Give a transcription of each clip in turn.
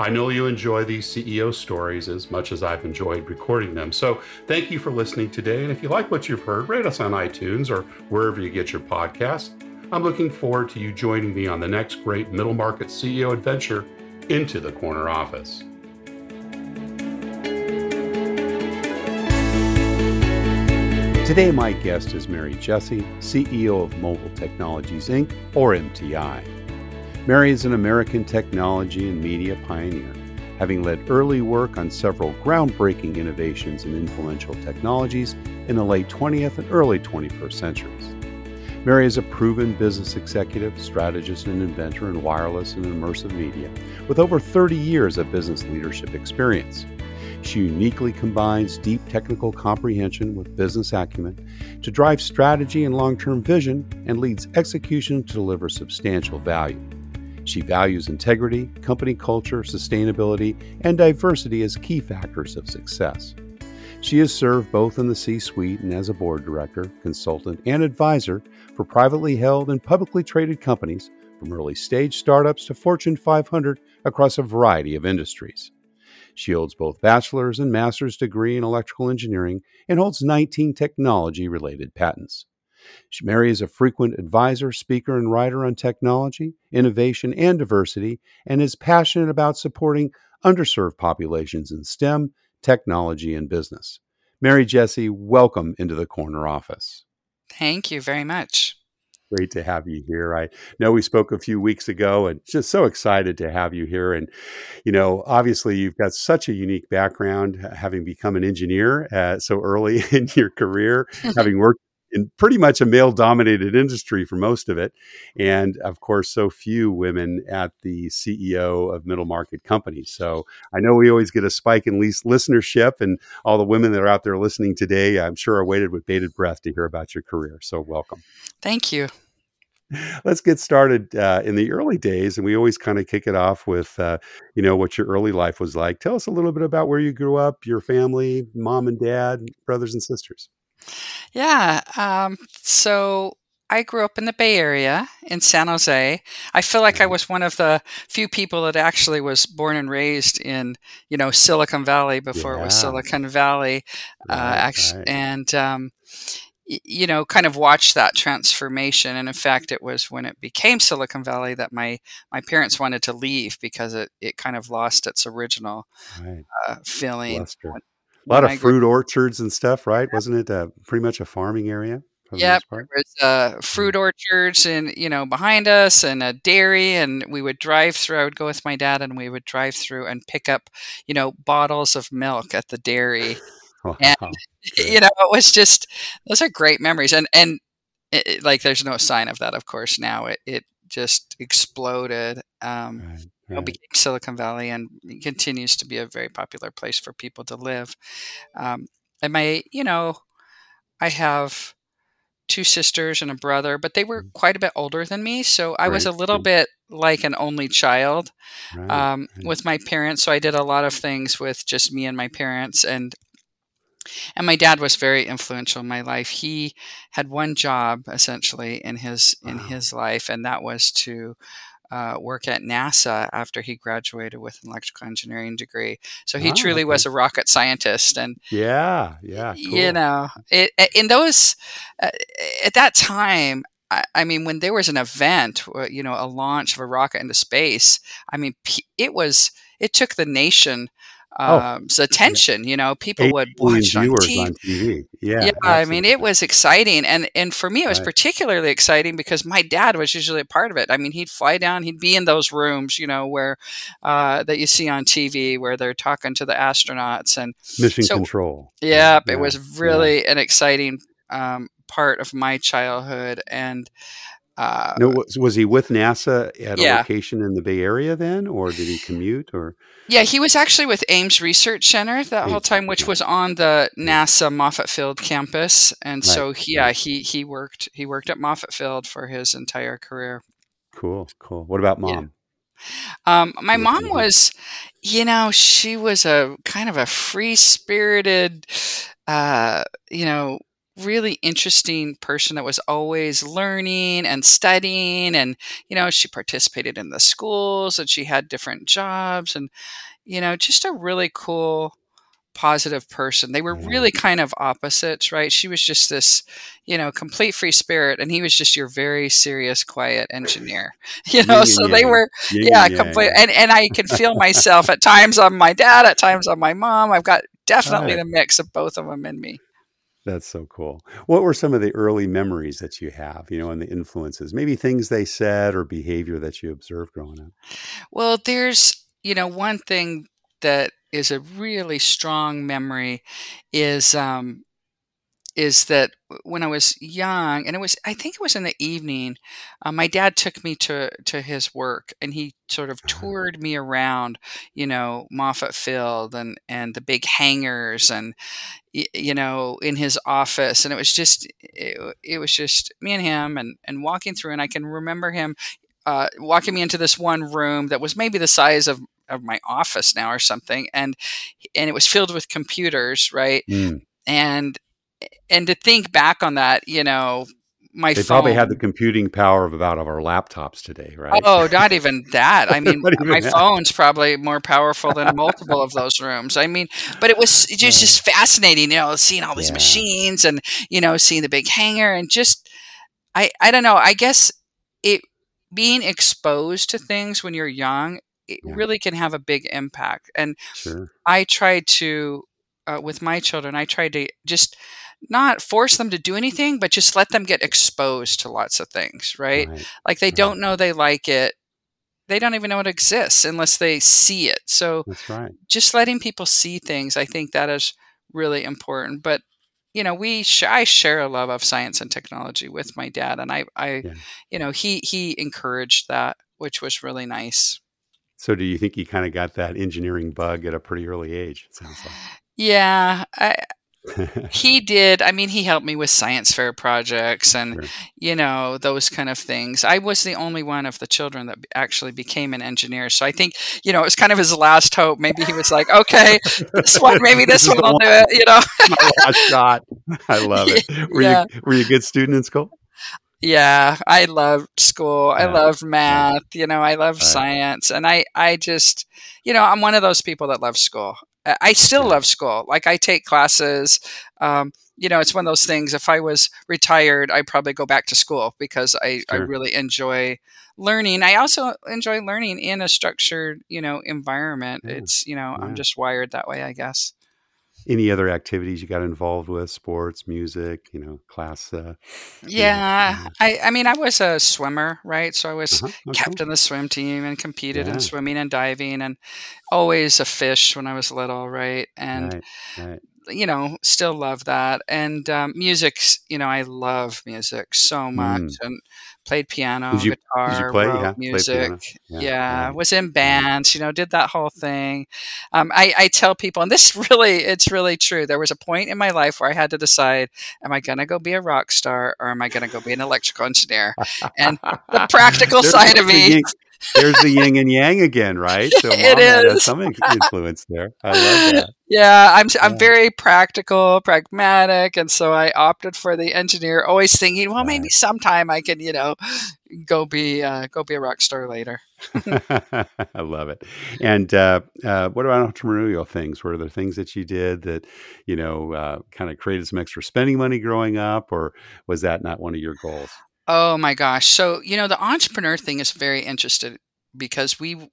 I know you enjoy these CEO stories as much as I've enjoyed recording them. So thank you for listening today. And if you like what you've heard, rate us on iTunes or wherever you get your podcasts. I'm looking forward to you joining me on the next great middle market CEO adventure into the corner office. Today, my guest is Mary Jesse, CEO of Mobile Technologies Inc., or MTI. Mary is an American technology and media pioneer, having led early work on several groundbreaking innovations and influential technologies in the late 20th and early 21st centuries. Mary is a proven business executive, strategist, and inventor in wireless and immersive media with over 30 years of business leadership experience. She uniquely combines deep technical comprehension with business acumen to drive strategy and long term vision and leads execution to deliver substantial value. She values integrity, company culture, sustainability, and diversity as key factors of success. She has served both in the C suite and as a board director, consultant, and advisor for privately held and publicly traded companies, from early stage startups to Fortune 500 across a variety of industries. She holds both bachelor's and master's degree in electrical engineering and holds 19 technology related patents. Mary is a frequent advisor, speaker, and writer on technology, innovation, and diversity, and is passionate about supporting underserved populations in STEM, technology, and business. Mary Jesse, welcome into the corner office. Thank you very much great to have you here. I know we spoke a few weeks ago and just so excited to have you here. And, you know, obviously you've got such a unique background, having become an engineer uh, so early in your career, having worked in pretty much a male dominated industry for most of it. And of course, so few women at the CEO of middle market companies. So I know we always get a spike in least listenership, and all the women that are out there listening today, I'm sure are waited with bated breath to hear about your career. So welcome. Thank you. Let's get started uh, in the early days, and we always kind of kick it off with, uh, you know, what your early life was like. Tell us a little bit about where you grew up, your family, mom and dad, brothers and sisters. Yeah. Um, so I grew up in the Bay Area in San Jose. I feel like I was one of the few people that actually was born and raised in, you know, Silicon Valley before it was Silicon Valley. Uh, right, actually, right. and um, you know, kind of watched that transformation. And in fact, it was when it became Silicon Valley that my my parents wanted to leave because it it kind of lost its original right. uh, feeling. When, a lot of fruit orchards and stuff, right? Wasn't it uh, pretty much a farming area? Yeah, there was uh, fruit mm. orchards and you know behind us, and a dairy, and we would drive through. I would go with my dad, and we would drive through and pick up, you know, bottles of milk at the dairy, wow. and you know, it was just those are great memories, and and it, like there's no sign of that, of course. Now it it just exploded. Um, right know, became Silicon Valley and continues to be a very popular place for people to live. Um, and my, you know, I have two sisters and a brother, but they were mm. quite a bit older than me. So I right. was a little bit like an only child right. Um, right. with my parents. So I did a lot of things with just me and my parents. And and my dad was very influential in my life. He had one job essentially in his wow. in his life, and that was to uh, work at NASA after he graduated with an electrical engineering degree. So he oh, truly okay. was a rocket scientist, and yeah, yeah, cool. you know, it, in those uh, at that time. I, I mean, when there was an event, uh, you know, a launch of a rocket into space, I mean, it was it took the nation um, s yeah. attention, you know, people 8 would watch it on TV on TV. Yeah, Yeah, I mean, it was exciting, and and for me, it was Right. particularly exciting because my dad was usually a part of it. I mean, he'd fly down, he'd be in those rooms, you know, where uh, that you see on TV where they're talking to the astronauts, and Mission so Control. Yeah, Yep, it yeah, was yeah. really an exciting, um, part of my childhood, and, uh No, was was he with NASA at a location in the Bay Area then, or did he commute, or Yeah, he was actually with Ames Research Center that whole time, which was on the NASA Moffett Field campus, and Right, so he yeah, he he worked he worked at Moffett Field for his entire career. Cool, cool. What about Yeah. mom? Um, my She worked in mom was you know, she was a kind of a free-spirited, uh, you know, really interesting person that was always learning and studying, and, you know, she participated in the schools, and she had different jobs, and, you know, just a really cool, positive person. They were really kind of opposites, right? She was just this, you know, complete free spirit, and he was just your very serious, quiet engineer, you know? And So they were yeah, and complete and and I can feel myself at times on my dad, at times on my mom. I've got definitely Right. the mix of both of them in me. That's so cool. What were some of the early memories that you have, you know, and the influences? Maybe things they said or behavior that you observed growing up? Well, there's you know, one thing that is a really strong memory is, um is that when I was young and it was I think it was in the evening, uh, my dad took me to to his work, and he sort of Uh-huh. toured me around, you know, Moffett Field and and the big hangars and, you know, in his office, and it was just it it was just me and him and and walking through, and I can remember him, uh, walking me into this one room that was maybe the size of of my office now or something, and and it was filled with computers, right? Mm. And and to think back on that, you know, my They probably had the computing power of about of our laptops today, right? Oh, not even that. I mean, my that. phone's probably more powerful than multiple of those rooms. I mean, but it was just just fascinating, you know, seeing all these Yeah. machines and, you know, seeing the big hangar and just I I don't know, I guess it being exposed to things when you're young, it Yeah. really can have a big impact, and Sure. I tried to, uh, with my children, I tried to just not force them to do anything, but just let them get exposed to lots of things, right? Right, Like, they right. don't know they like it. They don't even know it exists unless they see it. So, That's right. just letting people see things, I think that is really important. But, you know, we sh I share a love of science and technology with my dad, and I I Yeah. you know, he he encouraged that, which was really nice. So do you think he kinda got that engineering bug at a pretty early age, it sounds like? Yeah, I he did. I mean, he helped me with science fair projects and, Sure. you know, those kind of things. I was the only one of the children that actually became an engineer, so I think, you know, it was kind of his last hope. Maybe he was like, "Okay, this one maybe This this one will do it," you know? My last shot. I love it. Were you were you a good student in school? Yeah, I loved school. I Yeah, loved yeah. math, you know, I loved Right. science, and I I just you know, I'm one of those people that loves school. I still love school. Like, I take classes, um, you know, it's one of those things, if I was retired, I'd probably go back to school because I I really enjoy learning. I also enjoy learning in a structured, you know, environment. Yeah, It's you know, I'm just wired that way, I guess. Any other activities you got involved with? Sports, music, you know, class, uh, you know, Yeah, uh I I mean, I was a swimmer, right? So I was Uh-huh, oh, cool. kept in the swim team and competed in swimming and diving and always a fish when I was little, right? And, Right, right. You know, still love that, and, um, music's you know, I love music so much Mm. and played piano, Did you guitar, play? Yeah, music. Yeah, Yeah, was in bands, you know, did that whole thing. Um, I I tell people and this really it's really true. There was a point in my life where I had to decide, am I gonna go be a rock star or am I gonna go be an electrical engineer? And the practical side of me there's the yin and yang again, right? So It uh, some influence there. I love that. Yeah, I'm I'm Yeah. very practical, pragmatic, and so I opted for the engineer, always thinking, "Well, maybe sometime I can, you know, go be, uh, go be a rock star later." I love it. And, uh, uh, what about entrepreneurial things? Were there things that you did that, you know, uh, kinda created some extra spending money growing up, or was that not one of your goals? Oh my gosh. So, you know, the entrepreneur thing is very interesting because we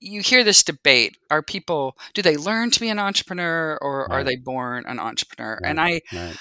you hear this debate: Are people do they learn to be an entrepreneur, or are they born an entrepreneur? And I Right.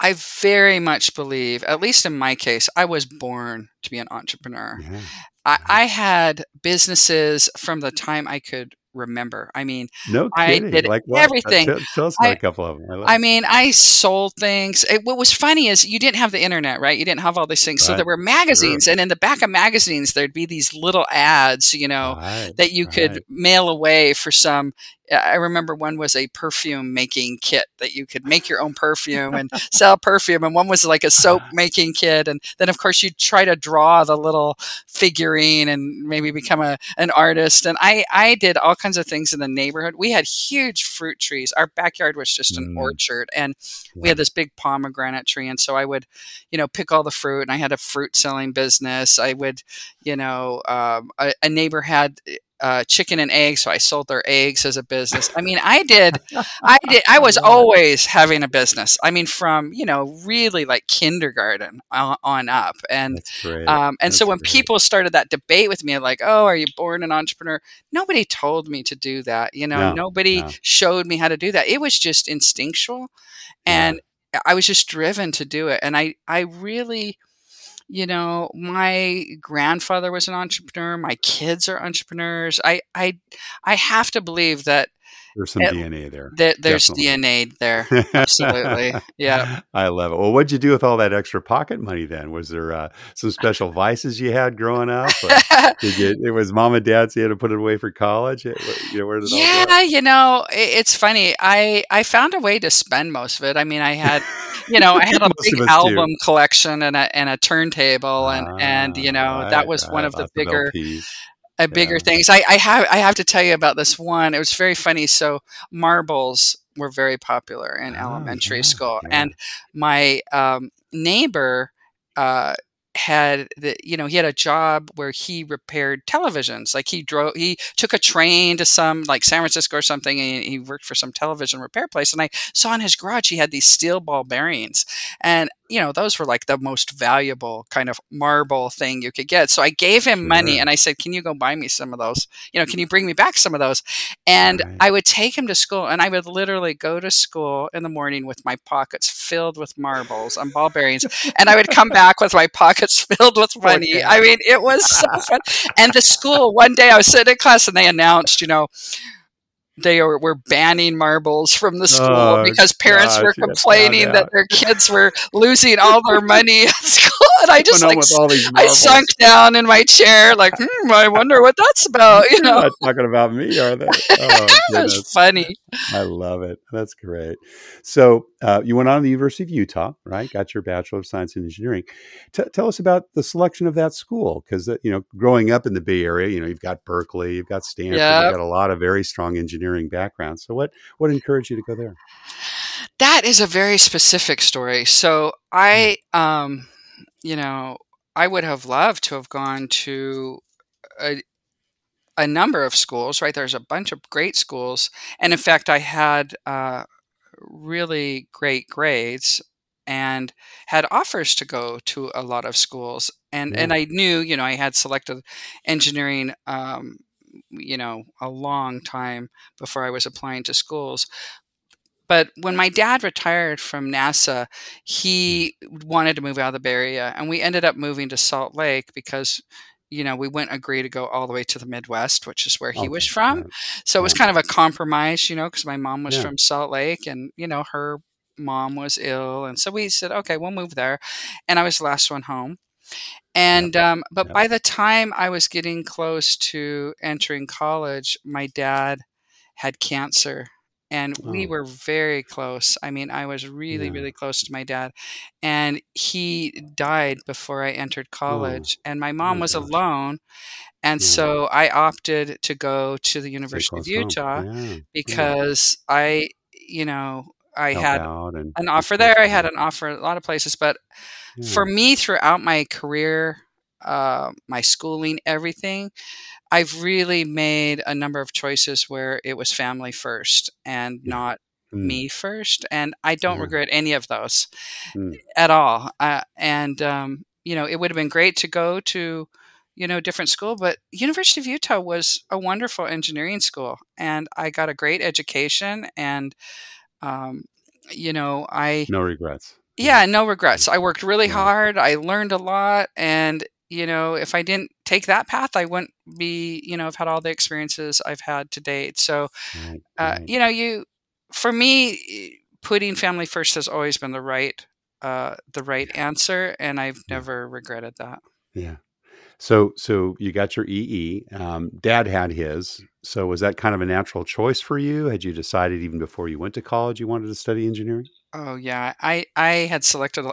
I very much believe, at least in my case, I was born to be an entrepreneur. Yeah. I, I had businesses from the time I could remember. I mean, No I did Like what? Uh, everything. tell, tell us about I a couple of them. I love I mean, I sold things. It, what was funny is you didn't have the internet, right? You didn't have all these things. So there Right. were Sure. magazines, and in the back of magazines, there'd be these little ads, you know, Right. that you could Right. mail away for some. I remember one was a perfume making kit that you could make your own perfume and sell perfume, and one was like a soap making kit, and then of course you'd try to draw the little figurine and maybe become a an artist. And I I did all kinds of things in the neighborhood. We had huge fruit trees. Our backyard was just an Mm. orchard, and we had this big pomegranate tree, and so I would, you know, pick all the fruit. And I had a fruit selling business. I would, you know, um, a, a neighbor had uh, chicken and eggs, so I sold their eggs as a business. I mean, I did, I did, I was always having a business. I mean, from you know, really like kindergarten on, on up, and um, and so when great. people started that debate with me, like, "Oh, are you born an entrepreneur?" Nobody told me to do that. You know, No, nobody no. showed me how to do that. It was just instinctual, Yeah. and I was just driven to do it. And I, I really, you know, my grandfather was an entrepreneur. My kids are entrepreneurs. I, I, I have to believe that There's some it- DNA there. that there's Definitely. DNA there. Absolutely. Yeah. I love it. Well, what'd you do with all that extra pocket money then? Was there uh, some special vices you had growing up? Did you, it was mom and dad, so you had to put it away for college? It- you know, where did it yeah, you know, i it's funny. I I found a way to spend most of it. I mean, I had, you know, I had a big of us do. album collection and a and a turntable, and and you Ah, know that was one right, of the bigger LPs. Bigger Yeah. things. I, I have I have to tell you about this one. It was very funny. So marbles were very popular in Oh, elementary yeah, school, yeah. and my um, neighbor uh, had the you know he had a job where he repaired televisions. Like he drove, he took a train to some like San Francisco or something, and he worked for some television repair place. And I saw in his garage he had these steel ball bearings, and you know those were like the most valuable kind of marble thing you could get. So I gave him money, and I said, "Can you go buy me some of those? You know, can you bring me back some of those?" And Right. I would take him to school, and I would literally go to school in the morning with my pockets filled with marbles and ball bearings, and I would come back with my pockets filled with money. I mean, it was so fun. And the school, one day I was sitting in class, and they announced, you know, they were, were banning marbles from the school Oh, because parents gosh, were you got found complaining that their kids were losing all their money at school. And I just like with all these I sunk down in my chair, like, hmm, I wonder what that's about. You know, talking about me, are they? Oh, it was funny. I love it. That's great. So uh, you went on to the University of Utah, right? Got your Bachelor of Science in Engineering. T- tell us about the selection of that school, because you know, growing up in the Bay Area, you know, you've got Berkeley, you've got Stanford, Yep. you've got a lot of very strong engineering backgrounds. So what what encouraged you to go there? That is a very specific story. So I, um, you know, I would have loved to have gone to a, a number of schools. Right, there's a bunch of great schools, and in fact, I had uh, really great grades and had offers to go to a lot of schools. And and I knew, you know, I had selected engineering. Um, you know, a long time before I was applying to schools. But when my dad retired from NASA, he wanted to move out of the Bay Area, and we ended up moving to Salt Lake because, you know, we wouldn't agree to go all the way to the Midwest, which is where he was from. So it was kind of a compromise, you know, because my mom was Yeah. from Salt Lake, and you know her mom was ill, and so we said, okay, we'll move there. And I was the last one home. And um, but Yep. by the time I was getting close to entering college, my dad had cancer, and we Oh. were very close. I mean, I was really, Yeah. really close to my dad, and he died before I entered Oh, college. And my oh mom my was alone, and Yeah. so I opted to go to the University of. Utah Yeah. Because I, you know, I Help had and an offer there. I had an offer at a lot of places, but for me, throughout my career, uh, my schooling, everything, I've really made a number of choices where it was family first and not Mm. me first, and I don't Yeah. regret any of those Mm. at all. Uh, and um, you know, it would have been great to go to you know, different school, but University of Utah was a wonderful engineering school, and I got a great education, and um, you know, I no regrets. Yeah, no regrets. I worked really Yeah. hard. I learned a lot, and you know, if I didn't take that path, I wouldn't be, you know, I've had all the experiences I've had to date. So, Right, uh, you know, you for me, putting family first has always been the right, uh, the right answer, and I've never regretted that. Yeah. So so you got your EE. Um, Dad had his. So was that kind of a natural choice for you? Had you decided even before you went to college you wanted to study engineering? Oh yeah, I I had selected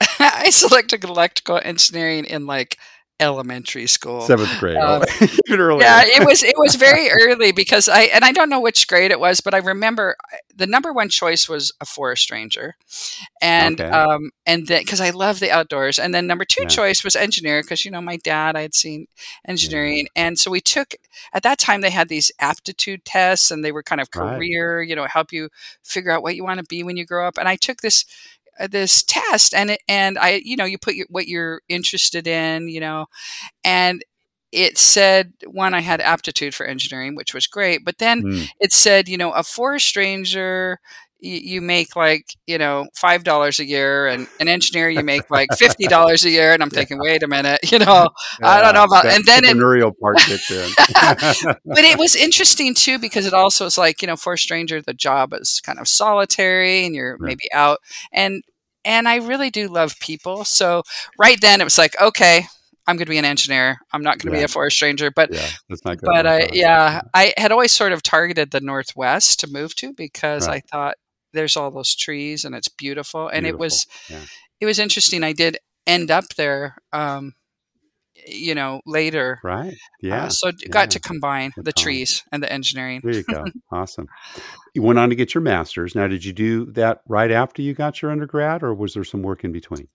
I selected electrical engineering in like elementary school. Seventh grade. Um, oh, even earlier. yeah, it was it was very early because I and I don't know which grade it was, but I remember the number one choice was a forest ranger, and Okay. um and then because I love the outdoors, and then number two Yeah. choice was engineer because you know my dad I had seen engineering, and so we took at that time they had these aptitude tests and they were kind of Right. career you know help you figure out what you want to be when you grow up, and I took this this test and it, and I you know you put your, what you're interested in you know and it said one i had aptitude for engineering which was great but then Mm, it said you know a forest ranger you, make like you know five dollars a year and an engineer you make like fifty dollars a year and i'm Yeah. thinking wait a minute you know i don't know about and then it entrepreneurial part kicks in. but it was interesting too because it also is like you know for a stranger the job is kind of solitary and you're Yeah. maybe out and and i really do love people so right then it was like okay i'm going to be an engineer i'm not going to be a forest ranger but yeah, that's not going but i yeah i had always sort of targeted the northwest to move to because Right. i thought there's all those trees and it's beautiful and it was Yeah. it was interesting i did end up there um you know later Right. uh, Yeah. so d- got to combine the trees and the engineering. There you go. Awesome. You went on to get your master's. Now, did you do that right after you got your undergrad, or was there some work in between?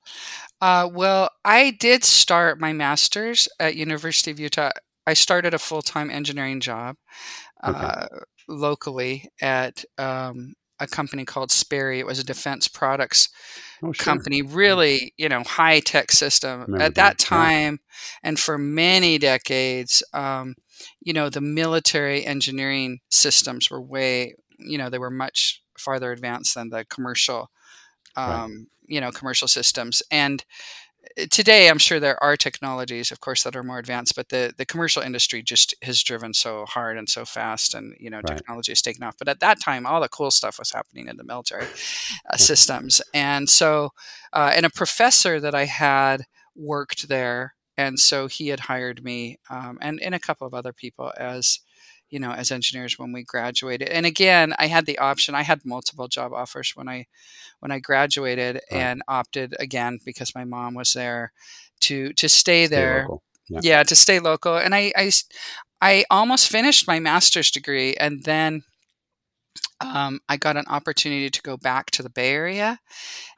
Uh, well, I did start my master's at University of Utah. I started a full time engineering job Okay. uh, locally at um, a company called Sperry. It was a defense products Oh, sure. company, really, you know, high tech system. Remember At that that. Yeah. time, and for many decades, um, you know, the military engineering systems were way, you know, they were much farther advanced than the commercial, Right. um, you know, commercial systems. And today, I'm sure there are technologies, of course, that are more advanced, but the the commercial industry just has driven so hard and so fast, and you know, Right. technology has taken off. But at that time, all the cool stuff was happening in the military uh, systems. And so, uh, and a professor that I had worked there. And so he had hired me um, and, and a couple of other people as, you know, as engineers when we graduated. And again, I had the option. I had multiple job offers when I when I graduated Right. and opted again because my mom was there to to stay Stay there. Yeah. Yeah, to stay local. And I, I i almost finished my master's degree and then um, I got an opportunity to go back to the Bay Area.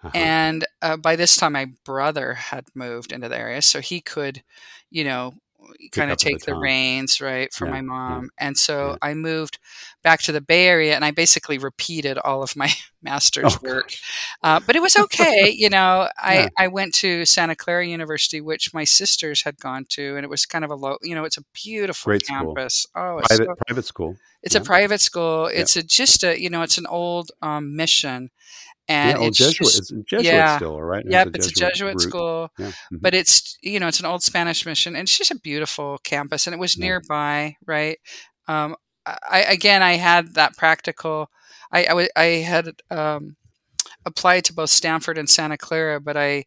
Uh-huh. And uh, by this time, my brother had moved into the area, so he could, you know, kind of up the take the reins, right, for Yeah, my yeah, mom. And so yeah. I moved back to the Bay Area, and I basically repeated all of my master's Oh, work. Uh, but it was okay, you know. I Yeah. I went to Santa Clara University, which my sisters had gone to, and it was kind of a low, you know, it's a beautiful Great school. campus. Oh, it's Private so private school. it's Yeah. a private school. Yeah. It's a just a you know it's an old um, mission, Yeah, and old it's Jesuit. just It's Jesuit yeah, still, right? It has yep. It's a Jesuit school, Yeah. mhm. but it's you know it's an old Spanish mission, and it's just a beautiful campus, and it was Yeah. nearby, right? Um, I again I had that practical. I I, I had um, applied to both Stanford and Santa Clara, but I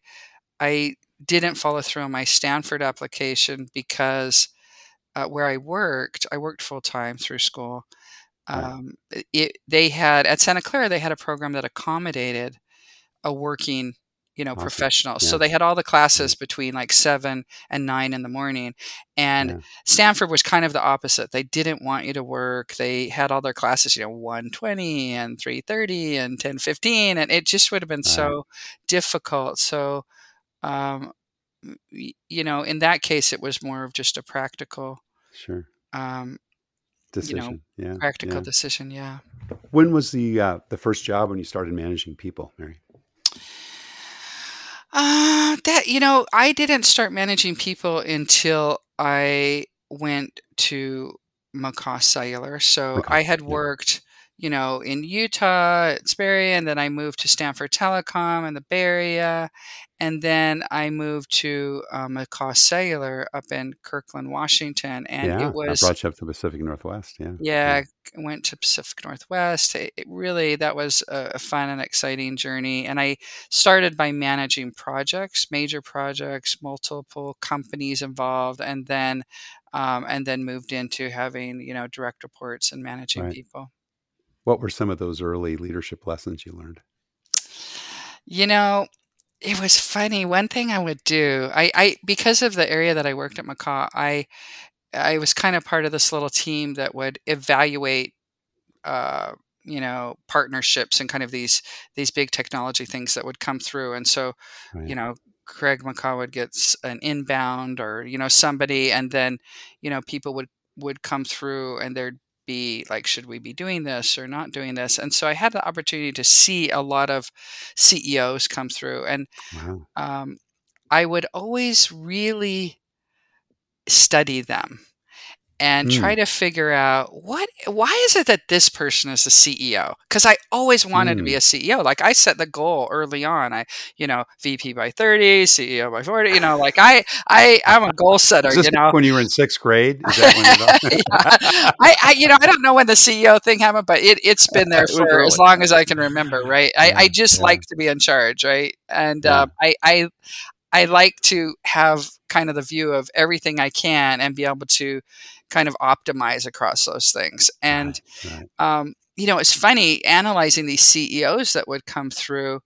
I didn't follow through on my Stanford application because uh, where I worked, I worked full time through school. Um, it, they had at Santa Clara, they had a program that accommodated a working, you know, Awesome. professional. So they had all the classes between like seven and nine in the morning. And Yeah. Stanford was kind of the opposite. They didn't want you to work. They had all their classes, you know, 120 and 330 and 1015. And it just would have been Right. so difficult. So, um, you know, in that case, it was more of just a practical, Sure. um, Decision. yeah. practical Yeah. decision. Yeah. When was the uh, the first job when you started managing people, Mary? Uh, that you know, I didn't start managing people until I went to McCaw Cellular. So. I had worked, you know, in Utah at Sperry, and then I moved to Stanford Telecom in the Bay Area, and then I moved to McCaw Cellular up in Kirkland, Washington, and Yeah. it I was brought you up to the Pacific Northwest. Yeah. yeah, I went to Pacific Northwest. It, it really that was a, a fun and exciting journey. And I started by managing projects, major projects, multiple companies involved, and then um, and then moved into having you know direct reports and managing Right. people. What were some of those early leadership lessons you learned? You know, it was funny. One thing I would do, I, I because of the area that I worked at McCaw, I I was kind of part of this little team that would evaluate uh, you know partnerships and kind of these these big technology things that would come through and so Right. you know craig mccaw would get an inbound or you know somebody and then you know people would would come through and there'd be like should we be doing this or not doing this and so i had the opportunity to see a lot of ceos come through and Wow. um, i would always really study them and try Mm. to figure out what why is it that this person is the CEO? Because I always wanted to be Mm. a CEO. Like I set the goal early on. I, you know, VP by 30, CEO by 40, you know, like I I I'm a goal setter, you know. when you were in sixth grade? Is that when Yeah. I, I you know I don't know when the CEO thing happened, but it it's been there for as long as I can remember, right? I, I just yeah. like to be in charge, right? And Yeah. um, I I I like to have kind of the view of everything I can and be able to kind of optimize across those things. And Right, right. um, you know, it's funny analyzing these CEOs that would come through.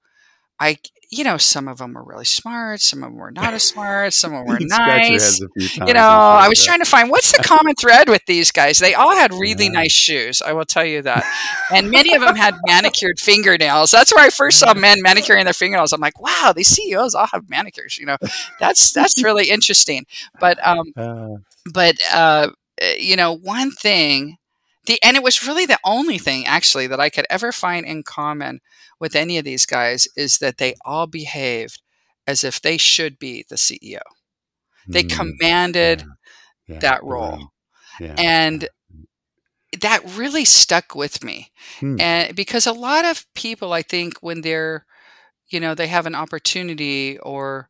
I, you know, some of them were really smart, some of them were not as smart, some of them were You scratch your nice. heads a few times. You know, I was "Yeah." trying to find what's the common thread with these guys. They all had really Yeah. nice shoes. I will tell you that, and many of them had manicured fingernails. That's where I first saw men manicuring their fingernails. I'm like, wow, these CEOs all have manicures. You know, that's that's really interesting. But um, Uh, but uh, you know, one thing, the and it was really the only thing actually that I could ever find in common with any of these guys is that they all behaved as if they should be the CEO. They mm, commanded yeah, that role. Yeah. and that really stuck with me Hmm. and because a lot of people i think when they're you know they have an opportunity or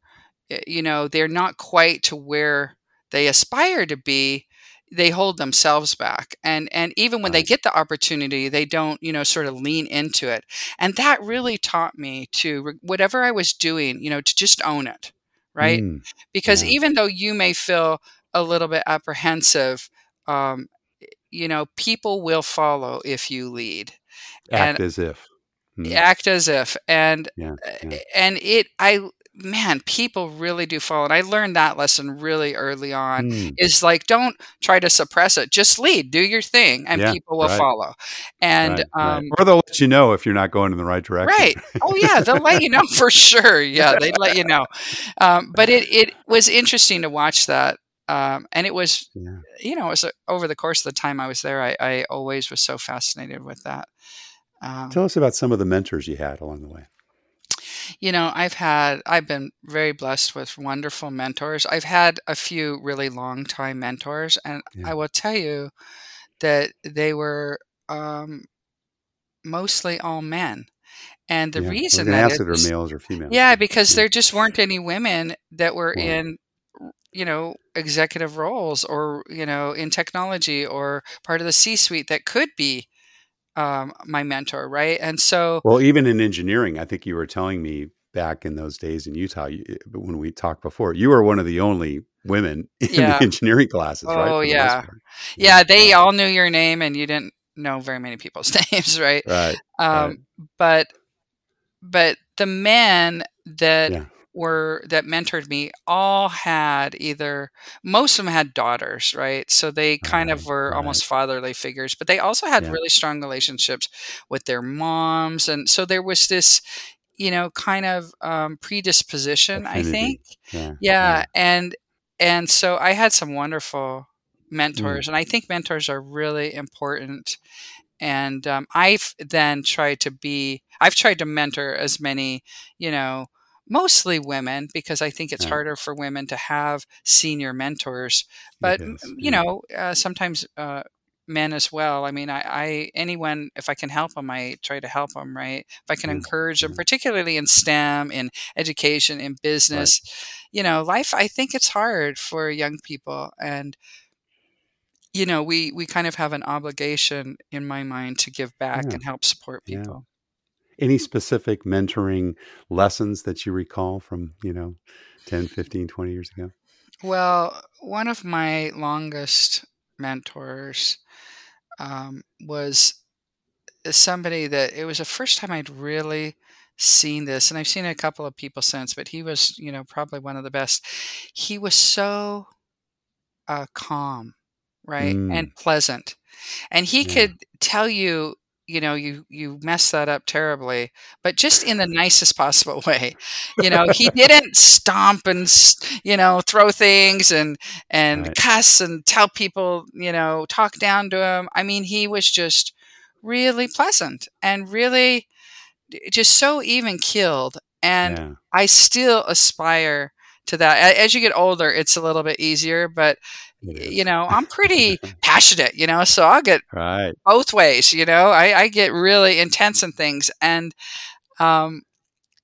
eh, you know they're not quite to where they aspire to be they hold themselves back and and even when they get the opportunity they don't you know sort of lean into it and that really taught me to whatever i was doing you know to just own it right Mm, because Yeah. even though you may feel a little bit apprehensive um, you know people will follow if you lead act and as if. Mm, act as if and yeah, yeah. and it i man people really do follow and i learned that lesson really early on Mm, is like don't try to suppress it just lead do your thing and Yeah, people will right. follow and right, right. um Or they'll let you know if you're not going in the right direction. Right. Oh yeah, they'll let you know for sure. Yeah, they'd let you know. Um, but it it was interesting to watch that, um, and it was Yeah. you know it was uh, over the course of the time I was there. I, I always was so fascinated with that. Um, Tell us about some of the mentors you had along the way. You know, I've had I've been very blessed with wonderful mentors. I've had a few really long time mentors, and Yeah. I will tell you that they were um, mostly all men. And the yeah. I was reason going to that ask if they're males or females. Yeah, because Yeah. there just weren't any women that were Wow. in, you know, executive roles or, you know, in technology or part of the C suite that could be um, my mentor, right? And so, Well, even in engineering, I think you were telling me back in those days in Utah, you, when we talked before, you were one of the only women in Yeah. the engineering classes, right? Oh, For the most yeah. yeah, they all knew your name and you didn't know very many people's names, right? Right. Um, But, but the men that Yeah. Were that mentored me all had either most of them had daughters right so they kind of were right. almost fatherly figures but they also had Yeah. really strong relationships with their moms and so there was this you know kind of um, predisposition i think Yeah. yeah and and so i had some wonderful Mm. mentors and i think mentors are really important and um, i've then tried to be i've tried to mentor as many you know mostly women because I think it's Yeah. harder for women to have senior mentors. But m- you yeah. know, uh, sometimes uh, men as well. I mean, I, I anyone if I can help them, I try to help them. Right? If I can Yeah, encourage them, particularly in STEM, in education, in Right. business. You know, life. I think it's hard for young people, and you know, we we kind of have an obligation, in my mind, to give back Yeah, and help support yeah. people. Any specific mentoring lessons that you recall from, you know, 10, 15, 20 years ago? Well, one of my longest mentors um, was somebody that it was the first time I'd really seen this, and I've seen a couple of people since, but he was, you know, probably one of the best. He was so uh, calm, right, and Mm, pleasant, and he yeah, could tell you, you know, you you messed that up terribly, but just in the nicest possible way. You know, he didn't stomp and you know throw things and and right. cuss and tell people, you know, talk down to him. I mean, he was just really pleasant and really just so even keeled. And Yeah, I still aspire to that. As you get older, it's a little bit easier, but you know, I'm pretty passionate, you know, so I'll get Right. both ways, you know. I, I get really intense in things and um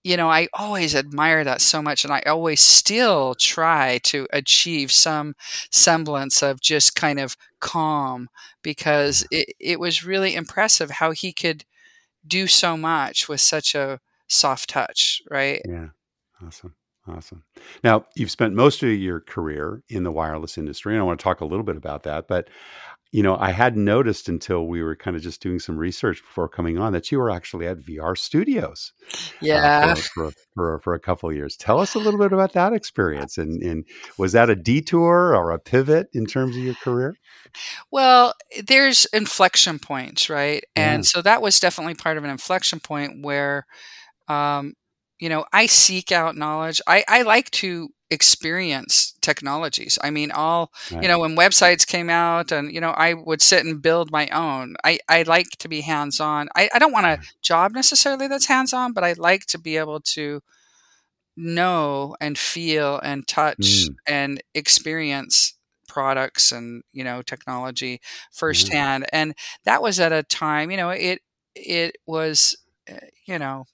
you know, I always admire that so much, and I always still try to achieve some semblance of just kind of calm because it, it was really impressive how he could do so much with such a soft touch, right? yeah. Awesome. Awesome. Now, you've spent most of your career in the wireless industry, and I want to talk a little bit about that. But, you know, I hadn't noticed until we were kind of just doing some research before coming on that you were actually at VR Studios uh, Yeah. for, for for for a couple of years. Tell us a little bit about that experience, and and was that a detour or a pivot in terms of your career? Well, there's inflection points, right? Yeah. And so that was definitely part of an inflection point where um, you know, I seek out knowledge. I, I like to experience technologies. I mean, all, you know, when websites came out and, you know, I would sit and build my own. I, I like to be hands on. I, I don't want a job necessarily that's hands on, but I like to be able to know and feel and touch Mm, and experience products and, you know, technology firsthand. And that was at a time, you know, it, it was, uh, you know,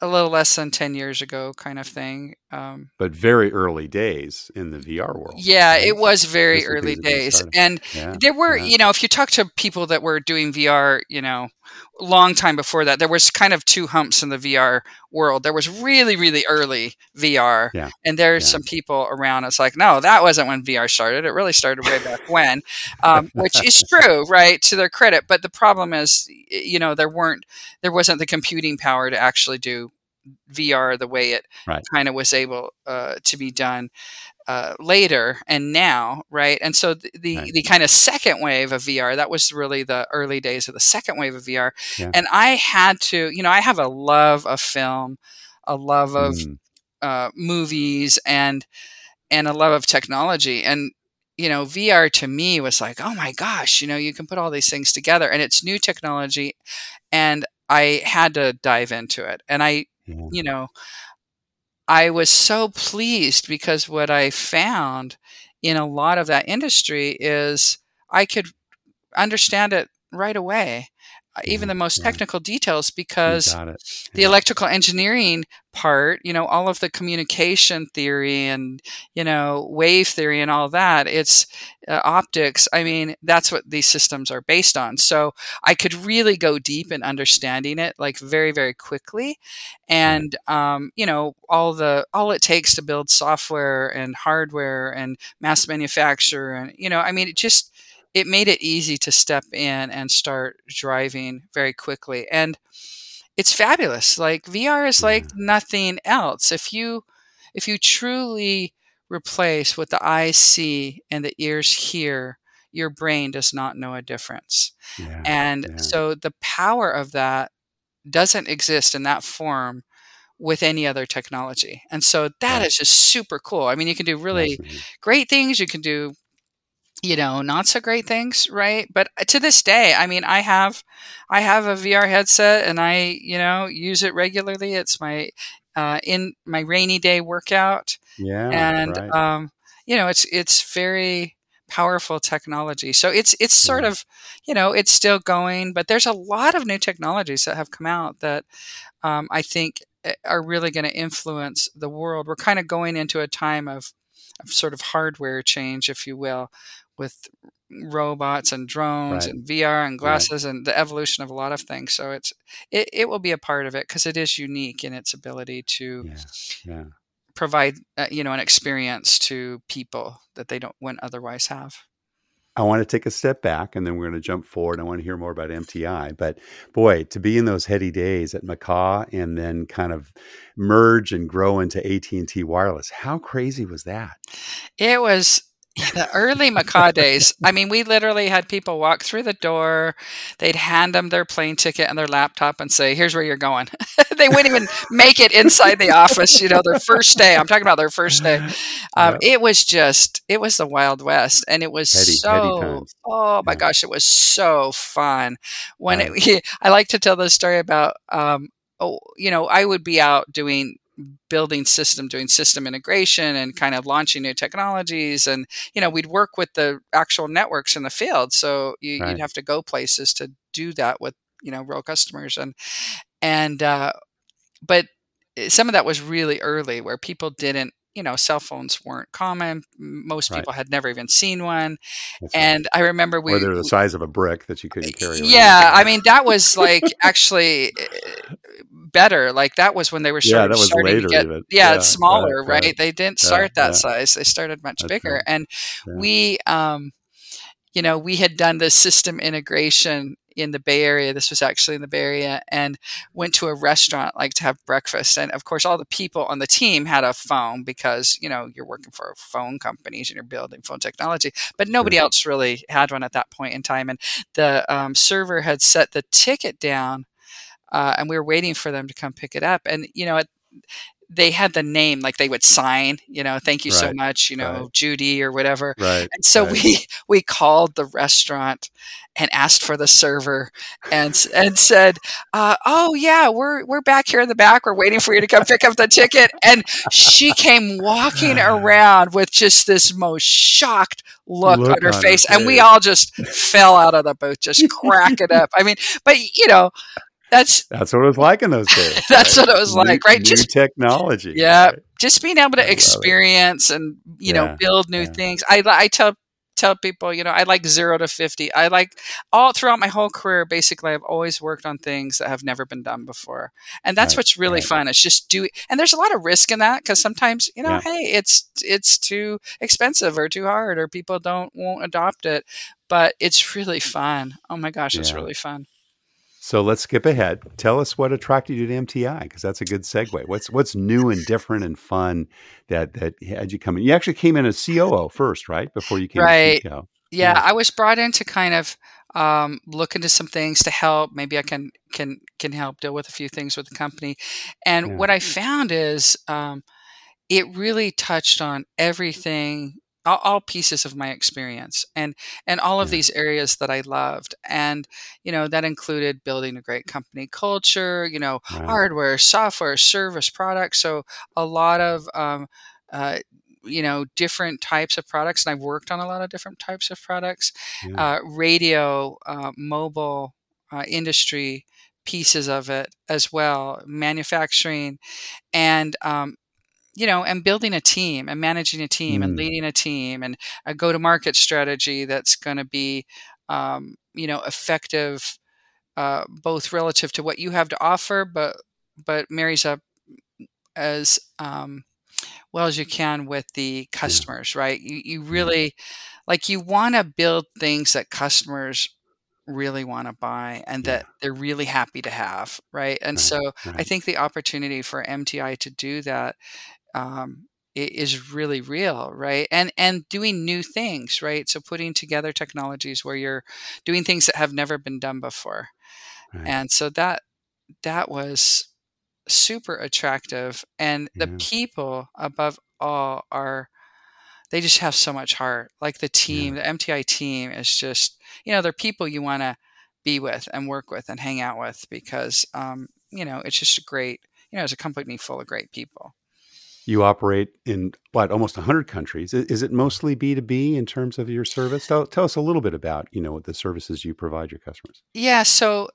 a little less than 10 years ago kind of thing. Um, But very early days in the VR world, yeah, right? it was very early things were getting days. And Yeah. there were, Yeah. you know, if you talk to people that were doing VR, you know, long time before that, there was kind of two humps in the VR world. There was really, really early VR, Yeah. and there's some people around. It's like, no, that wasn't when VR started. It really started way back when, um, which is true, right? To their credit. But the problem is, you know, there weren't, there wasn't the computing power to actually do VR the way it Right. kind of was able uh, to be done uh, later and now, right? And so the, the Right. the kind of second wave of VR that was really the early days of the second wave of VR, Yeah. and I had to, you know, I have a love of film, a love of Mm, uh, movies, and and a love of technology, and you know, VR to me was like, oh my gosh, you know, you can put all these things together, and it's new technology, and I had to dive into it, and I, yeah. you know, I was so pleased because what I found in a lot of that industry is I could understand it right away, even the most Yeah. technical details, because got the Yeah. electrical engineering part, you know, all of the communication theory and, you know, wave theory and all that, it's uh, optics. I mean, that's what these systems are based on. So I could really go deep in understanding it like very, very quickly. And, um, you know, all the, all it takes to build software and hardware and mass manufacture. And, you know, I mean, it just, it made it easy to step in and start driving very quickly. And, it's fabulous. Like VR is like nothing else. If you if you truly replace what the eyes see and the ears hear, your brain does not know a difference. Yeah. And Yeah. so the power of that doesn't exist in that form with any other technology. And so that Right. is just super cool. I mean, you can do really great things. You can do you know not so great things right? But uh, to this day i mean i have i have a vr headset and i you know use it regularly. It's my uh, in my rainy day workout. Yeah, and right. um, you know it's it's very powerful technology. So it's it's sort Yeah. of you know it's still going but there's a lot of new technologies that have come out that um, i think uh, are really going to influence the world. We're kind of going into a time of sort of hardware change if you will with robots and drones Right. and vr and Right. glasses and the evolution of a lot of things so it's it, it will be a part of it because it is unique in its ability to Yeah. Yeah. provide uh, you know an experience to people that they don't wouldn't otherwise have I want to take a step back and then we're going to jump forward. I want to hear more about MTI. But boy, to be in those heady days at McCaw and then kind of merge and grow into AT&T Wireless, how crazy was that? it was the early McCaw days i mean we literally had people walk through the door they'd hand them their plane ticket and their laptop and say here's where you're going they wouldn't even make it inside the office you know their first day i'm talking about their first day um, Yeah. it was just it was the wild west and it was heady so times. oh my Yeah. gosh it was so fun when it, i like to tell the story about um, oh you know i would be out doing building system doing system integration and kind of launching new technologies and you know we'd work with the actual networks in the field so you, Right. you'd have to go places to do that with you know real customers and and uh, but eh, some of that was really early where people didn't you know cell phones weren't common most Right. people had never even seen one That's right. and i remember we or they're the size of a brick that you couldn't carry around. yeah i mean that was like actually eh, better like that was when they were yeah, starting, that was starting later to get yeah, right, it's smaller right, right. they didn't Yeah, start that yeah. size they started much That's bigger right. and Yeah. we um you know we had done this system integration in the bay area this was actually in the bay area and went to a restaurant like to have breakfast and of course all the people on the team had a phone because you know you're working for phone companies and you're building phone technology but nobody else really had one at that point in time and the um, server had set the ticket down uh, and we were waiting for them to come pick it up and you know it, they had the name like they would sign you know thank you so much you know right. judy or whatever Right. and so right. we we called the restaurant and asked for the server and and said, uh, "Oh yeah, we're we're back here in the back. We're waiting for you to come pick up the ticket." And she came walking around with just this most shocked look, Look on her on face, and we all just fell out of the booth, just cracking up. I mean, but you know, that's That's what it was like in those days. That's right? what it was New- like, right? New Just- technology. Yeah. right? just being able to it. experience and you know build new yeah. things i i tell tell people you know i like 0 to 50 i like all throughout my whole career basically i've always worked on things that have never been done before and that's Right, what's really right. fun it's just do and there's a lot of risk in that because sometimes you know Yeah. hey it's it's too expensive or too hard or people don't won't adopt it but it's really fun oh my gosh it's really fun So let's skip ahead. Tell us what attracted you to MTI because that's a good segue. What's what's new and different and fun that that had you come in? You actually came in as COO first, right? Before you came Right. yeah, Yeah. I was brought in to kind of um, look into some things to help. Maybe I can can can help deal with a few things with the company. And Yeah. what I found is um, it really touched on everything, all, all pieces of my experience, and and all of these areas that I loved. And you know that included building a great company culture. You know, Right. hardware, software, service, products. So a lot of um, uh, you know different types of products, and I've worked on a lot of different types of products. Yeah. Uh, radio, uh, mobile uh, industry pieces of it as well, manufacturing, and um, you know, and building a team and managing a team and Mm. leading a team and a go-to-market strategy that's going to be, um, you know, effective uh, both relative to what you have to offer, but but marries up as um, well as you can with the customers, right? You you really like you want to build things that customers really want to buy and Yeah. that they're really happy to have, right? And Right, so I think the opportunity for MTI to do that um, is really real, right? And and doing new things, right? So putting together technologies where you're doing things that have never been done before, Right. and so that that was super attractive. And the Yeah. people above all are they just have so much heart. Like the team, the MTI team is just, you know, they're people you want to be with and work with and hang out with because, um, you know, it's just a great, you know, it's a company full of great people. You operate in what almost 100 countries. Is it mostly B2B in terms of your service? Tell, tell us a little bit about, you know, what the services you provide your customers. Yeah, so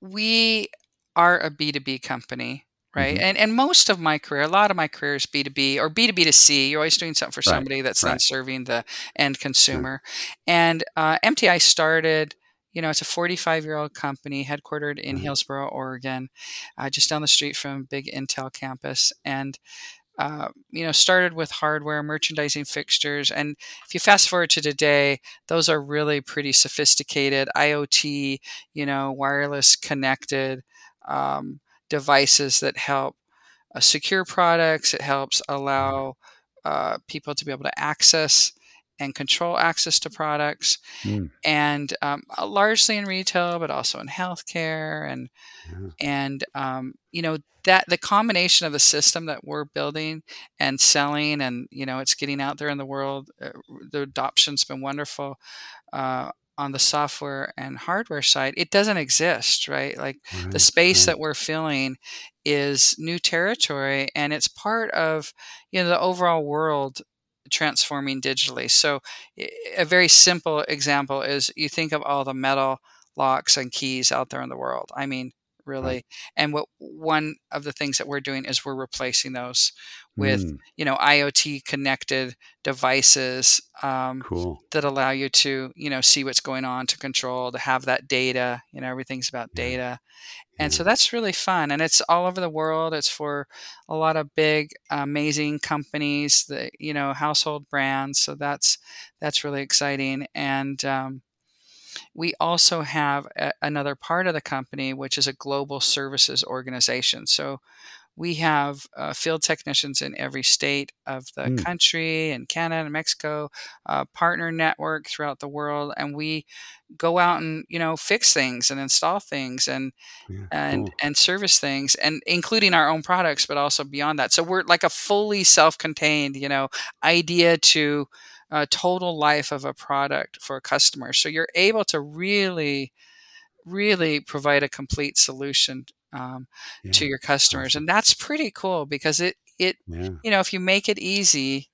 we are a B2B company, right? hmm And and most of my career, a lot of my career is B2B or B2B to C. You're always doing something for Right, somebody that's then serving the end consumer. And uh, MTI started, you know, it's a 45 year old company headquartered in Right. Hillsboro, Oregon, uh, just down the street from big Intel campus. And uh, you know, started with hardware, merchandising fixtures, and if you fast forward to today, those are really pretty sophisticated IoT, you know, wireless connected um, devices that help uh, secure products. It helps allow uh, people to be able to access and control access to products, Mm, and um, uh, largely in retail, but also in healthcare and yeah. and um, you know that the combination of the system that we're building and selling and you know it's getting out there in the world uh, the adoption's been wonderful uh, on the software and hardware side it doesn't exist right like the space Right. that we're filling is new territory and it's part of you know the overall world transforming digitally so a very simple example is you think of all the metal locks and keys out there in the world i mean Right. really and what one of the things that we're doing is we're replacing those with Mm, you know iot connected devices um, cool. that allow you to you know see what's going on to control to have that data you know everything's about Yeah. data and so that's really fun and it's all over the world it's for a lot of big amazing companies that you know household brands so that's that's really exciting and um, we also have a, another part of the company which is a global services organization so we have uh, field technicians in every state of the Mm, country and canada and mexico uh, partner network throughout the world and we go out and you know fix things and install things and yeah. and Cool. and service things and including our own products but also beyond that so we're like a fully self-contained you know idea to uh, total life of a product for a customer so you're able to really really provide a complete solution um, to your customers and that's pretty cool because it it Yeah. you know if you make it easy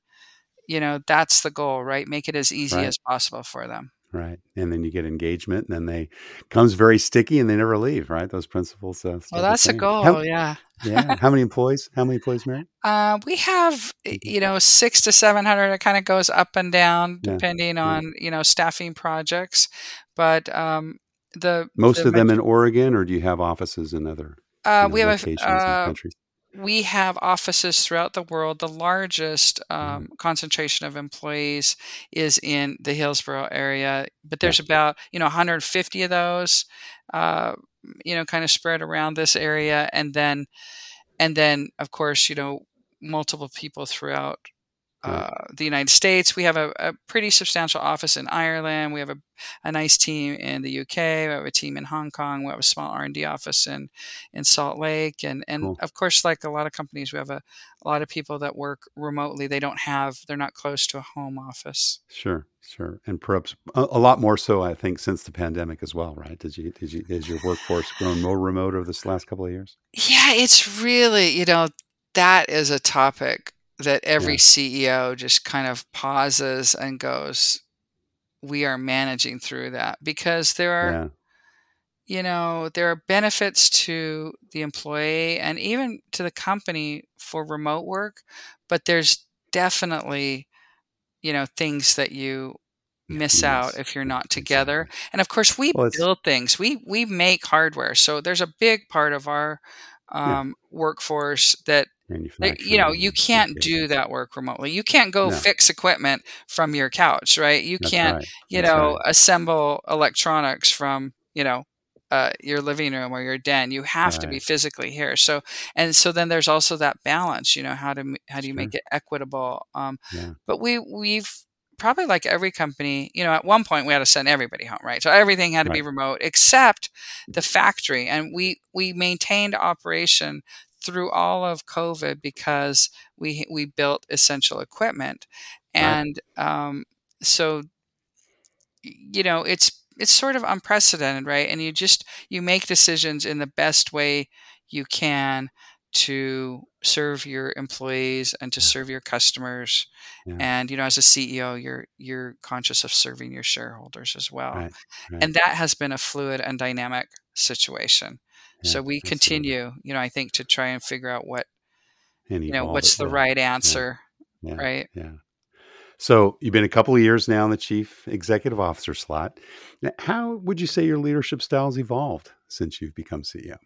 you know that's the goal right make it as easy Right. as possible for them Right. And then you get engagement, and then they comes very sticky, and they never leave. Right. Those principles uh, well that's a same. How? goal yeah Yeah. How many employees? How many employees, Mary? Uh, we have, you know, six to seven hundred. It kind of goes up and down depending Yeah. on, you know, staffing projects. But um, the Most the of them in Oregon, or do you have offices in other, uh, we have a f- locations and uh, countries? we have offices throughout the world. The largest um, concentration of employees is in the Hillsboro area, but Yeah. there's about you know 150 of those, uh, you know, kind of spread around this area, and then and then of course you know multiple people throughout. Uh, the United States. We have a, a pretty substantial office in Ireland. We have a, a nice team in the UK. We have a team in Hong Kong. We have a small R and D office in in Salt Lake, and and Cool. of course, like a lot of companies, we have a, a lot of people that work remotely. They don't have. They're not close to a home office. Sure. Sure. And perhaps a, lot more so, I think, since the pandemic as well. Right? Did you? Did you? Has your workforce grown more remote over this last couple of years? Yeah, it's really you know that is a topic that every Yeah. CEO just kind of pauses and goes, "We are managing through that because there are." Yeah. you know, there are benefits to the employee and even to the company for remote work, but there's definitely, you know, things that you miss You out if you're not together. Exactly. And of course, we Well, build things. We we make hardware. So there's a big part of our yeah. um, workforce that that, you know you can't do that. work remotely. You can't go No. fix equipment from your couch right? You That's can't right. you That's know right. assemble electronics from you know uh, your living room or your den. You have to be physically here. So and so then there's also that balance you know how to how do you make it equitable? Um, Yeah. but we we've probably like every company you know at one point we had to send everybody home right? So everything had to be remote except the factory and we we maintained operation through all of COVID because we we built essential equipment, and right. um, so you know it's it's sort of unprecedented, right? And you just you make decisions in the best way you can to serve your employees and to serve your customers yeah. and you know as a ceo you're you're conscious of serving your shareholders as well right, right. and that has been a fluid and dynamic situation yeah, so we continue you know i think to try and figure out what you know what's the right answer yeah, right yeah so you've been a couple of years now in the chief executive officer slot how would you say your leadership style has evolved since you've become ceo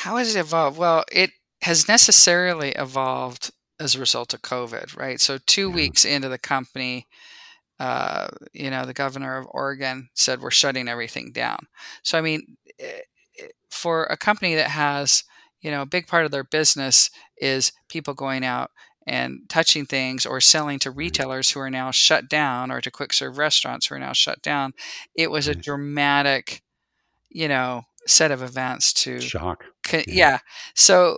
how has it evolved? Well, it has necessarily evolved as a result of COVID, right? So two yeah. weeks into the company, uh, you know, the governor of Oregon said we're shutting everything down. So I mean, eh, eh, for a company that has, you know, a big part of their business is people going out and touching things or selling to retailers who are now shut down or to quick serve restaurants who are now shut down, it was a dramatic, you know, set of events to shock. yeah. yeah. So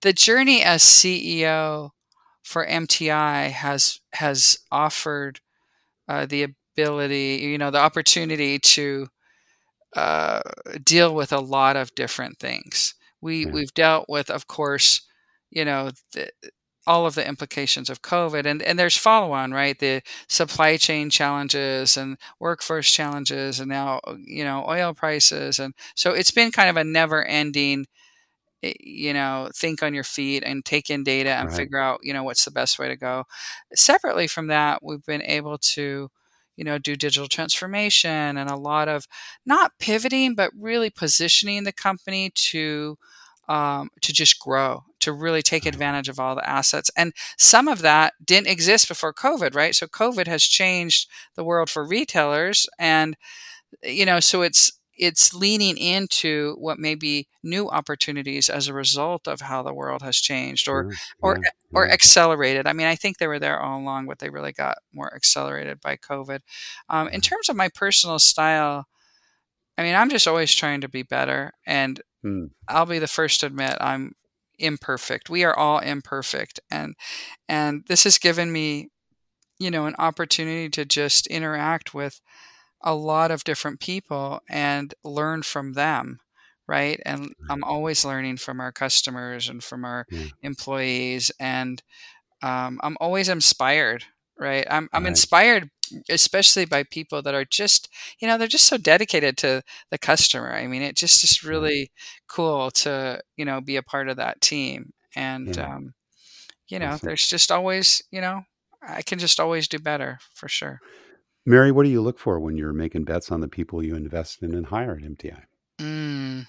the journey as CEO for MTI has has offered uh, the ability, you know, the opportunity to uh, deal with a lot of different things. We yeah. we've dealt with, of course, you know, the, all of the implications of COVID. And, and there's follow on, right? The supply chain challenges and workforce challenges, and now, you know, oil prices. And so it's been kind of a never ending, you know, think on your feet and take in data and right. figure out, you know, what's the best way to go. Separately from that, we've been able to, you know, do digital transformation and a lot of not pivoting, but really positioning the company to um, to just grow, to really take advantage of all the assets. And some of that didn't exist before COVID, right? So COVID has changed the world for retailers, and you know, so it's it's leaning into what may be new opportunities as a result of how the world has changed or or yeah, or accelerated. I mean, I think they were there all along, but they really got more accelerated by COVID. Um, in terms of my personal style, I mean, I'm just always trying to be better, and Mm. I'll be the first to admit I'm imperfect. We are all imperfect, and and this has given me, you know, an opportunity to just interact with a lot of different people and learn from them right and i'm always learning from our customers and from our yeah. employees and um, i'm always inspired right i'm, I'm right. inspired especially by people that are just you know they're just so dedicated to the customer i mean it just is really cool to you know be a part of that team and yeah. um, you know awesome. there's just always you know i can just always do better for sure mary what do you look for when you're making bets on the people you invest in and hire at mti mm.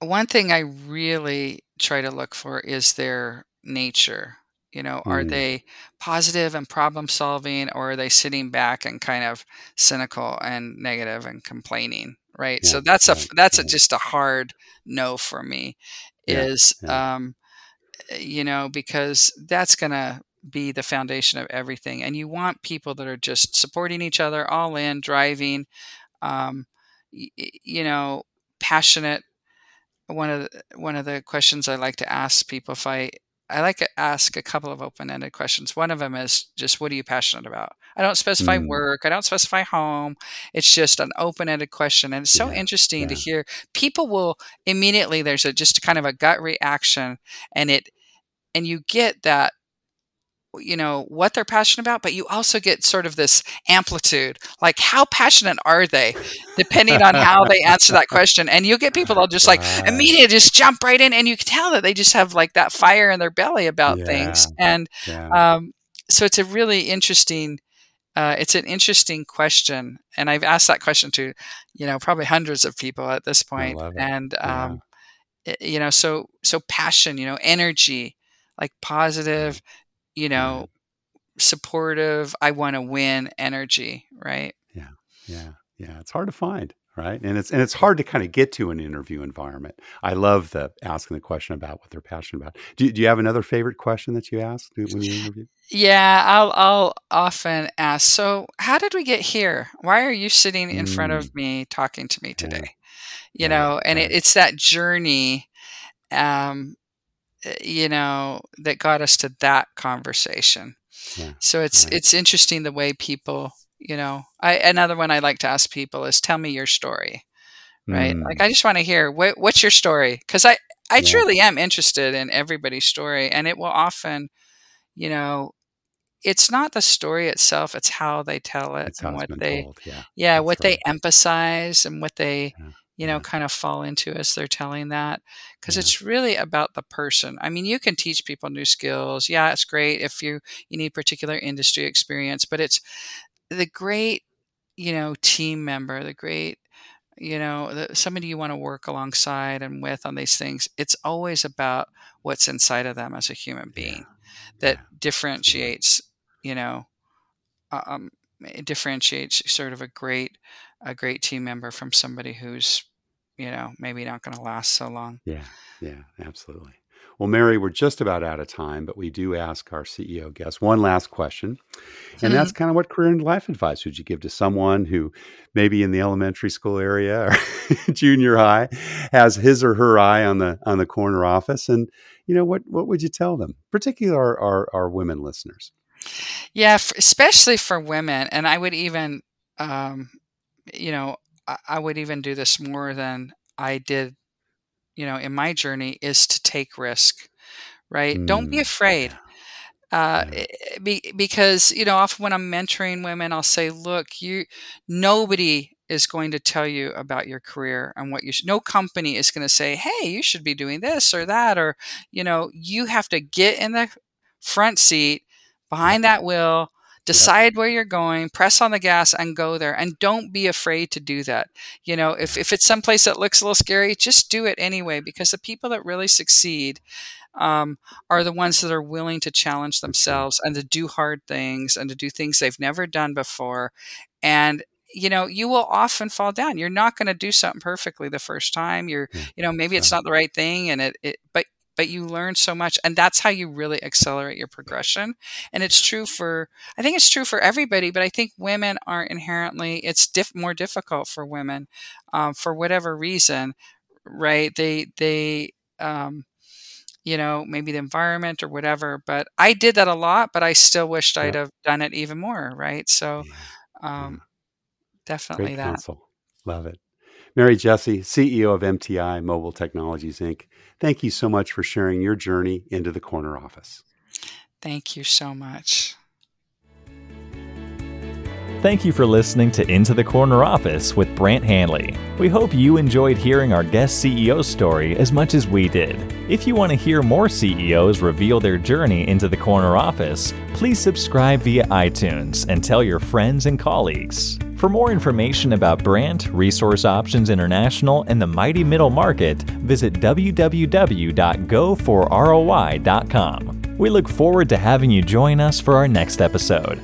one thing i really try to look for is their nature you know, are mm. they positive and problem solving, or are they sitting back and kind of cynical and negative and complaining? Right. Yeah, so that's a that's a, just a hard no for me. Yeah, is yeah. um, eh, you know because that's gonna be the foundation of everything, and you want people that are just supporting each other, all in, driving, um, y- you know, passionate. One of the, one of the questions I like to ask people if I I like to ask a couple of open ended questions. One of them is just, what are you passionate about? I don't specify mm. work, I don't specify home. It's just an open ended question. And it's so yeah, interesting yeah. to hear people will immediately, there's a just kind of a gut reaction, and it, and you get that you know what they're passionate about but you also get sort of this amplitude like how passionate are they depending on how they answer that question and you'll get people that'll just like right. immediately just jump right in and you can tell that they just have like that fire in their belly about yeah. things and yeah. um, so it's a really interesting uh, it's an interesting question and i've asked that question to you know probably hundreds of people at this point and um, yeah. you know so so passion you know energy like positive you know, supportive, I want to win energy, right? Yeah. Yeah. Yeah. It's hard to find. right? And it's and it's hard to kind of get to an interview environment. I love the asking the question about what they're passionate about. Do, do you have another favorite question that you ask when you interview? Yeah, I'll I'll often ask. So, how did we get here? Why are you sitting in mm. front of mm. me talking to me today? Yeah. You know, and right. it, it's that journey, um, you know, that got us to that conversation. Yeah. So it's right. it's interesting the way people you know i another one i like to ask people is tell me your story right mm. like i just want to hear what, what's your story because i i yeah. truly am interested in everybody's story and it will often you know it's not the story itself it's how they tell it it's and what they told. yeah, yeah what they emphasize and what they yeah. You know kind of fall into as they're telling that because it's really about the person. I mean you can teach people new skills. Yeah it's great if you you need particular industry experience but it's the great, you know, team member, the great, you know, the, somebody you want to work alongside and with on these things, it's always about what's inside of them as a human being yeah. that yeah. differentiates, you know, uh, um, differentiates sort of a great, a great team member from somebody who's, you know, maybe not going to last so long. Yeah. Yeah. Absolutely. Well, Mary, we're just about out of time, but we do ask our CEO guests one last question. And that's mm-hmm. kind of what career and life advice would you give to someone who maybe in the elementary school area or junior high has his or her eye on the on the corner office and you know what what would you tell them, particularly our our, our women listeners? Yeah, especially for women, and I would even, um, you know, I, I would even do this more than I did you know in my journey is to take risk right? Mm, don't be mm, afraid. uh. Eh, be, because you know often when i'm mentoring women i'll say look you nobody is going to tell you about your career and what you should no company is going to say hey you should be doing this or that or you know you have to get in the front seat behind that wheel decide where you're going press on the gas and go there and don't be afraid to do that. You know if, if it's someplace that looks a little scary just do it anyway because the people that really succeed um, are the ones that are willing to challenge themselves and to do hard things and to do things they've never done before. And you know you will often fall down. You're not going to do something perfectly the first time. You're you know maybe it's not the right thing and it, it but but you learn so much and that's how you really accelerate your progression and it's true for i think it's true for everybody but i think women are inherently it's diff- more difficult for women um, for whatever reason right? They they um, you know maybe the environment or whatever but i did that a lot but i still wished i'd have done it even more right? So um, definitely Great that. counsel. love it. Mary jesse CEO of MTI Mobile Technologies Inc., thank you so much for sharing your journey into the corner office. Thank you so much. Thank you for listening to Into the Corner Office with Brant Hanley. We hope you enjoyed hearing our guest CEO story as much as we did. If you want to hear more CEOs reveal their journey into the corner office, please subscribe via iTunes and tell your friends and colleagues. For more information about Brant, Resource Options International, and the mighty middle market, visit www.go4roi.com. We look forward to having you join us for our next episode.